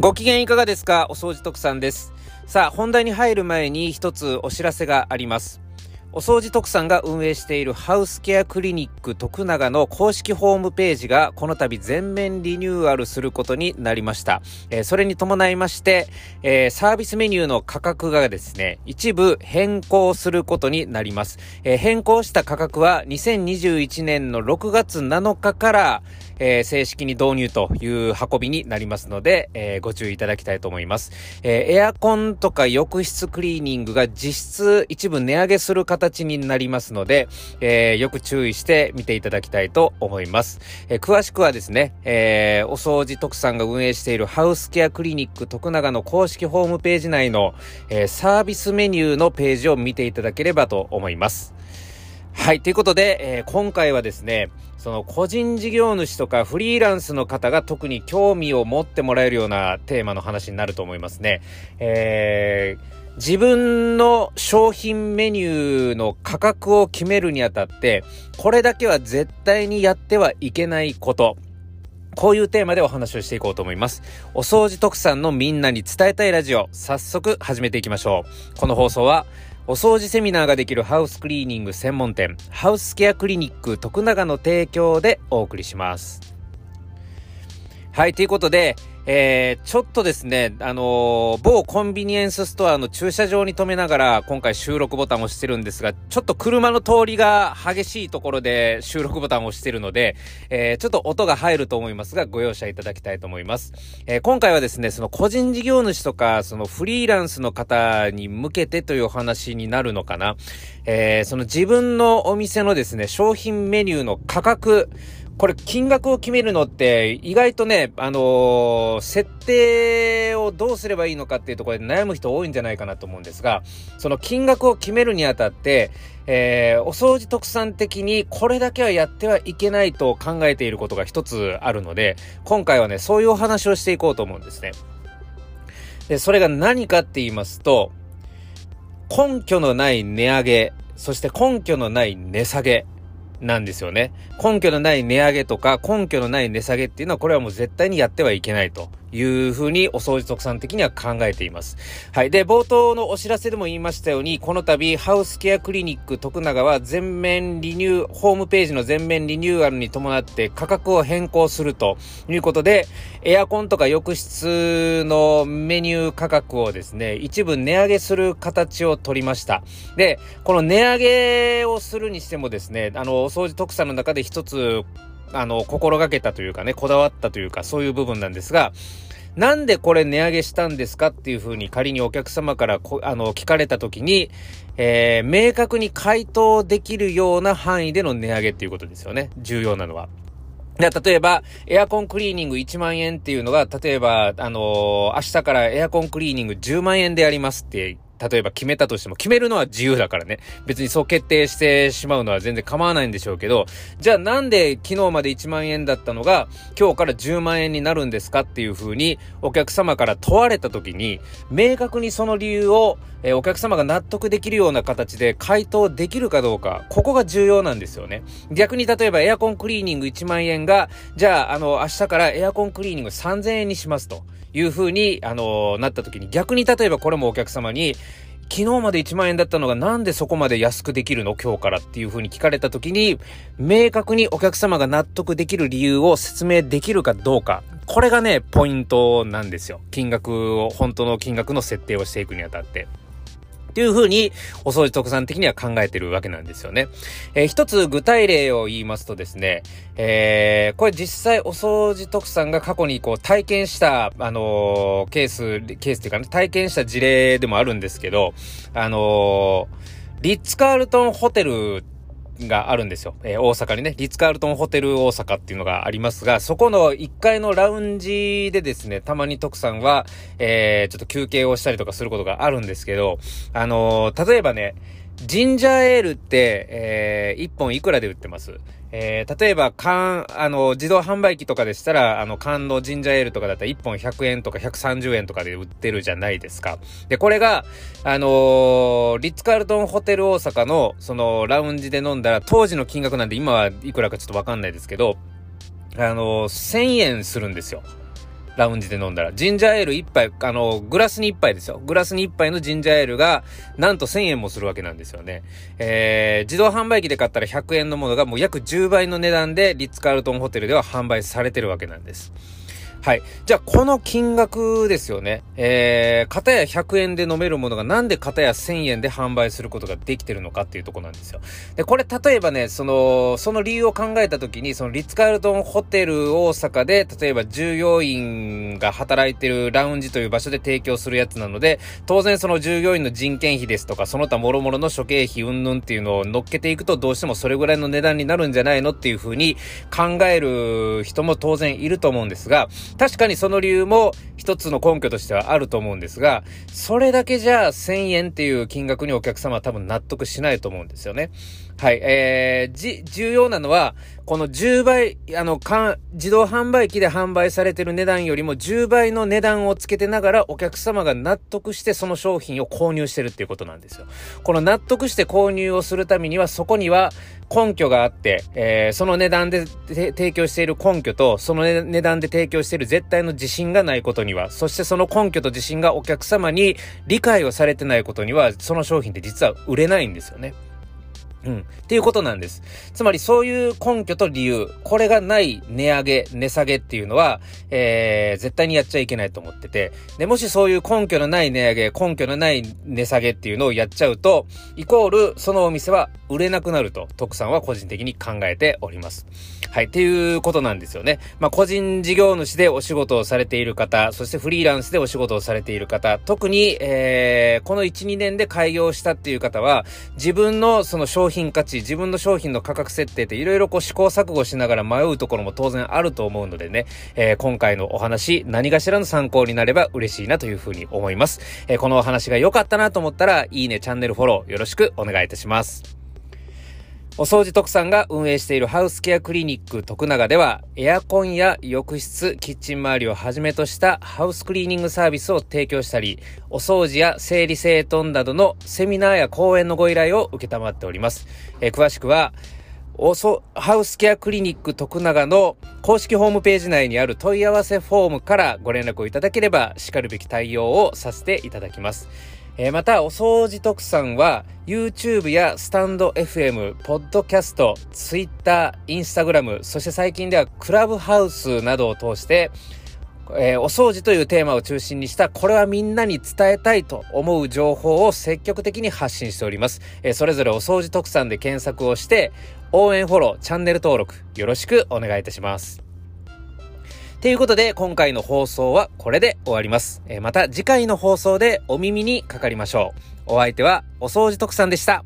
ご機嫌いかがですか？お掃除特産です。さあ、本題に入る前に一つお知らせがあります。お掃除特産が運営しているハウスケアクリニック徳永の公式ホームページがこの度全面リニューアルすることになりました。えー、それに伴いまして、えー、サービスメニューの価格がですね、一部変更することになります。えー、変更した価格は2021年の6月7日から、えー、正式に導入という運びになりますので、えー、ご注意いただきたいと思います。えー、エアコンとか浴室クリーニングが実質一部値上げする形になりますので、えよく注意して見ていただきたいと思います。え詳しくはですね、えお掃除特産が運営しているハウスケアクリニック徳永の公式ホームページ内の、えサービスメニューのページを見ていただければと思います。はい。ということで、えー、今回はですね、その個人事業主とかフリーランスの方が特に興味を持ってもらえるようなテーマの話になると思いますね。えー、自分の商品メニューの価格を決めるにあたって、これだけは絶対にやってはいけないこと。こういうテーマでお話をしていこうと思います。お掃除特産のみんなに伝えたいラジオ、早速始めていきましょう。この放送は、お掃除セミナーができるハウスクリーニング専門店、ハウスケアクリニック徳永の提供でお送りします。はい、ということで、えー、ちょっとですね、あのー、某コンビニエンスストアの駐車場に止めながら今回収録ボタンを押してるんですが、ちょっと車の通りが激しいところで収録ボタンを押してるので、えー、ちょっと音が入ると思いますが、ご容赦いただきたいと思います。えー、今回はですね、その個人事業主とか、そのフリーランスの方に向けてというお話になるのかな。えー、その自分のお店のですね、商品メニューの価格、これ金額を決めるのって意外とね、あのー、設定をどうすればいいのかっていうところで悩む人多いんじゃないかなと思うんですが、その金額を決めるにあたって、えー、お掃除特産的にこれだけはやってはいけないと考えていることが一つあるので、今回はね、そういうお話をしていこうと思うんですね。で、それが何かって言いますと、根拠のない値上げ、そして根拠のない値下げ。なんですよね。根拠のない値上げとか根拠のない値下げっていうのはこれはもう絶対にやってはいけないと。いうふうにお掃除特産的には考えています。はい。で、冒頭のお知らせでも言いましたように、この度、ハウスケアクリニック徳永は全面リニュー、ホームページの全面リニューアルに伴って価格を変更するということで、エアコンとか浴室のメニュー価格をですね、一部値上げする形を取りました。で、この値上げをするにしてもですね、あの、お掃除特産の中で一つあの、心がけたというかね、こだわったというか、そういう部分なんですが、なんでこれ値上げしたんですかっていうふうに仮にお客様からあの、聞かれたときに、えー、明確に回答できるような範囲での値上げっていうことですよね。重要なのは。で、例えば、エアコンクリーニング1万円っていうのが、例えば、あのー、明日からエアコンクリーニング10万円でやりますって例えば決めたとしても、決めるのは自由だからね。別にそう決定してしまうのは全然構わないんでしょうけど、じゃあなんで昨日まで1万円だったのが、今日から10万円になるんですかっていう風に、お客様から問われた時に、明確にその理由を、えー、お客様が納得できるような形で回答できるかどうか、ここが重要なんですよね。逆に例えばエアコンクリーニング1万円が、じゃあ、あの、明日からエアコンクリーニング3000円にしますと。いうふうに、あの、なった時に、逆に例えばこれもお客様に、昨日まで1万円だったのがなんでそこまで安くできるの？今日からっていうふうに聞かれた時に、明確にお客様が納得できる理由を説明できるかどうか。これがね、ポイントなんですよ。金額を、本当の金額の設定をしていくにあたって。っていうふうに、お掃除特産的には考えてるわけなんですよね。えー、一つ具体例を言いますとですね、えー、これ実際お掃除特産が過去にこう体験した、あのー、ケース、ケースっていうかね、体験した事例でもあるんですけど、あのリッツ・カールトンホテルっがあるんですよ。えー、大阪にね、リッツ・カールトンホテル大阪っていうのがありますが、そこの1階のラウンジでですね、たまに徳さんは、えー、ちょっと休憩をしたりとかすることがあるんですけど、あのー、例えばね、ジンジャーエールって、えー、1本いくらで売ってます？えー、例えば、缶、あの、自動販売機とかでしたら、あの、缶のジンジャーエールとかだったら1本100円とか130円とかで売ってるじゃないですか。で、これが、あのー、リッツカールトンホテル大阪の、その、ラウンジで飲んだら、当時の金額なんで今はいくらかちょっとわかんないですけど、あのー、1000円するんですよ。ラウンジで飲んだら。ジンジャーエール一杯、あの、グラスに一杯ですよ。グラスに一杯のジンジャーエールが、なんと1000円もするわけなんですよね。えー、自動販売機で買ったら100円のものがもう約10倍の値段で、リッツ・カールトンホテルでは販売されてるわけなんです。はい。じゃあ、この金額ですよね。えー、片や100円で飲めるものがなんで片や1000円で販売することができてるのかっていうとこなんですよ。で、これ例えばね、その、その理由を考えたときに、そのリッツカールトンホテル大阪で、例えば従業員が働いてるラウンジという場所で提供するやつなので、当然その従業員の人件費ですとか、その他諸々の諸経費云々っていうのを乗っけていくと、どうしてもそれぐらいの値段になるんじゃないのっていうふうに考える人も当然いると思うんですが、確かにその理由も一つの根拠としてはあると思うんですが、それだけじゃ1000円っていう金額にお客様は多分納得しないと思うんですよね。はい。えー、じ、重要なのは、この10倍、あの、かん自動販売機で販売されてる値段よりも10倍の値段をつけてながらお客様が納得してその商品を購入してるっていうことなんですよ。この納得して購入をするためにはそこには根拠があって、えー、その値段で提供している根拠と、その値段で提供している絶対の自信がないことには、そしてその根拠と自信がお客様に理解をされてないことには、その商品って実は売れないんですよね。うん。っていうことなんです。つまりそういう根拠と理由、これがない値上げ、値下げっていうのは、えー、絶対にやっちゃいけないと思ってて、で、もしそういう根拠のない値上げ、根拠のない値下げっていうのをやっちゃうと、イコール、そのお店は売れなくなると、徳さんは個人的に考えております。はい、っていうことなんですよね。まあ、個人事業主でお仕事をされている方、そしてフリーランスでお仕事をされている方、特に、えー、この1、2年で開業したっていう方は、自分のその商品品価値、自分の商品の価格設定っていろいろこう試行錯誤しながら迷うところも当然あると思うのでね、えー、今回のお話、何かしらの参考になれば嬉しいなというふうに思います。えー、このお話が良かったなと思ったら、いいね、チャンネルフォローよろしくお願いいたします。お掃除特産が運営しているハウスケアクリニック徳永では、エアコンや浴室、キッチン周りをはじめとしたハウスクリーニングサービスを提供したり、お掃除や整理整頓などのセミナーや講演のご依頼を受けたまっております。えー、詳しくは、おそ、ハウスケアクリニック徳永の公式ホームページ内にある問い合わせフォームからご連絡をいただければ、叱るべき対応をさせていただきます。えー、また、お掃除特産は、YouTube やスタンド FM、ポッドキャスト、Twitter、Instagram、そして最近ではクラブハウスなどを通して、えー、お掃除というテーマを中心にした、これはみんなに伝えたいと思う情報を積極的に発信しております。えー、それぞれお掃除特産で検索をして、応援フォロー、チャンネル登録、よろしくお願いいたします。ということで、今回の放送はこれで終わります。えー、また次回の放送でお耳にかかりましょう。お相手はお掃除特産でした。